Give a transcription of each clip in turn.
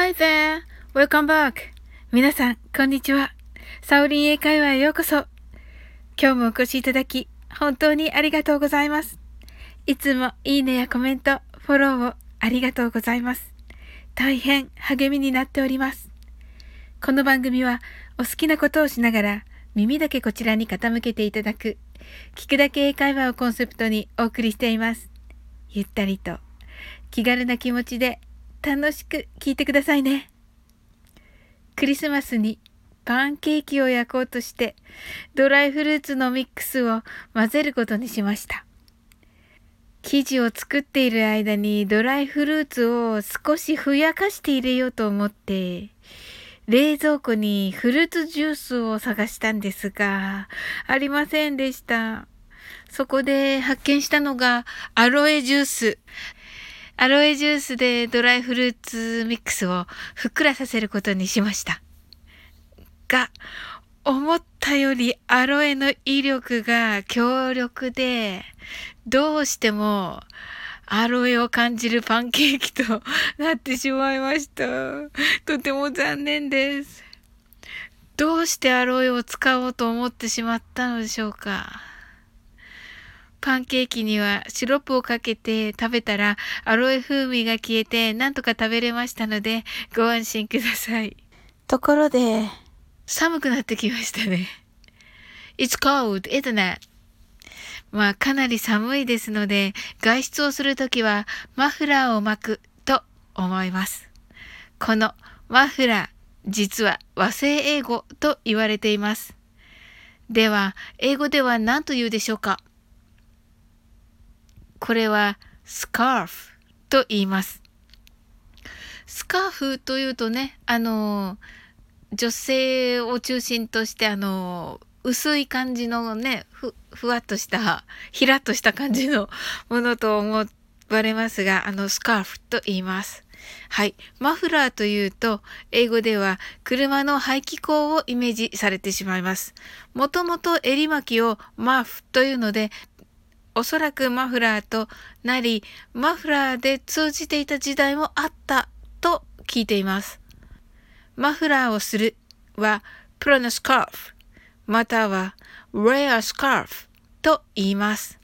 Hi there! Welcome back! 皆さん、こんにちは。サオリン英会話へようこそ。今日もお越しいただき、本当にありがとうございます。いつもいいねやコメント、フォローをありがとうございます。大変励みになっております。この番組は、お好きなことをしながら、耳だけこちらに傾けていただく、聞くだけ英会話をコンセプトにお送りしています。ゆったりと、気軽な気持ちで楽しく聞いてくださいね。クリスマスにパンケーキを焼こうとしてドライフルーツのミックスを混ぜることにしました。生地を作っている間にドライフルーツを少しふやかして入れようと思って冷蔵庫にフルーツジュースを探したんですがありませんでした。そこで発見したのがアロエジュース。アロエジュースでドライフルーツミックスをふっくらさせることにしました。が、思ったよりアロエの威力が強力で、どうしてもアロエを感じるパンケーキとなってしまいました。とても残念です。どうしてアロエを使おうと思ってしまったのでしょうか。パンケーキにはシロップをかけて食べたらアロエ風味が消えてなんとか食べれましたのでご安心ください。ところで寒くなってきましたね。It's cold, isn't it? まあかなり寒いですので外出をするときはマフラーを巻くと思います。このマフラー実は和製英語と言われています。では英語では何と言うでしょうか？これはスカーフと言います。スカーフというとね、あの、女性を中心としてあの、薄い感じのね、ふ、ふわっとした、ひらっとした感じの ものと思われますが、あの、スカーフと言います。はい。マフラーというと、英語では車の排気口をイメージされてしまいます。もともと襟巻きをマフというので、おそらくマフラーとなり、マフラーで通じていた時代もあったと聞いています。マフラーをするはプロのスカーフ、または wear a scarf と言います。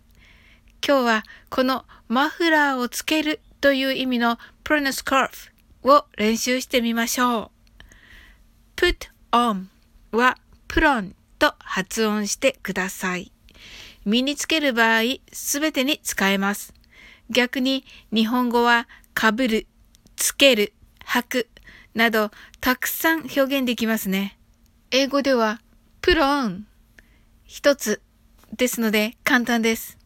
今日はこのマフラーをつけるという意味のプロのスカーフを練習してみましょう。put on はプロンと発音してください。身につける場合、すべてに使えます。逆に日本語はかぶる、つける、履くなどたくさん表現できますね。英語ではプロン一つですので簡単です。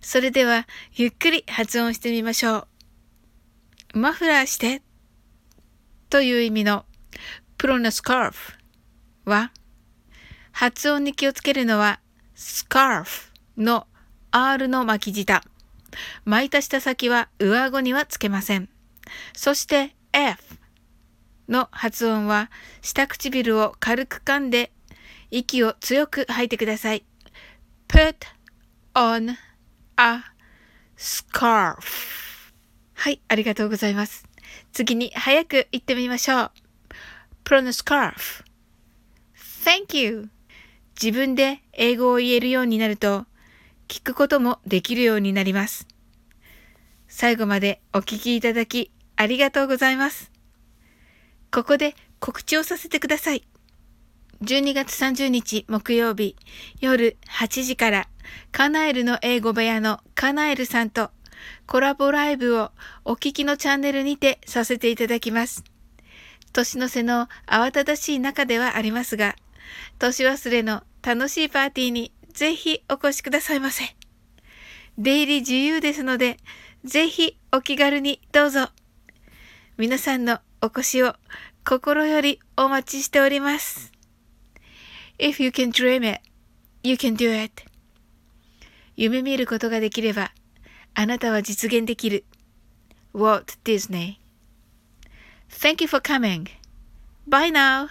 それではゆっくり発音してみましょう。マフラーしてという意味のプロのスカーフは発音に気をつけるのは scarf の R の巻き舌。巻いた下先は上顎にはつけません。そして F の発音は下唇を軽く噛んで息を強く吐いてください。put on a scarf はい、ありがとうございます。次に早く言ってみましょう。プロのスカーフ Thank you 自分で英語を言えるようになると、聞くこともできるようになります。最後までお聞きいただきありがとうございます。ここで告知をさせてください。12月30日木曜日夜8時からカナエルの英語部屋のカナエルさんとコラボライブをお聞きのチャンネルにてさせていただきます。年の瀬の慌ただしい中ではありますが、年忘れの楽しいパーティーにぜひお越しくださいませ。出入り自由ですので、ぜひお気軽にどうぞ。皆さんのお越しを心よりお待ちしております。If you can dream it, you can do it. 夢見ることができれば、あなたは実現できる。Walt Disney Thank you for coming. Bye now.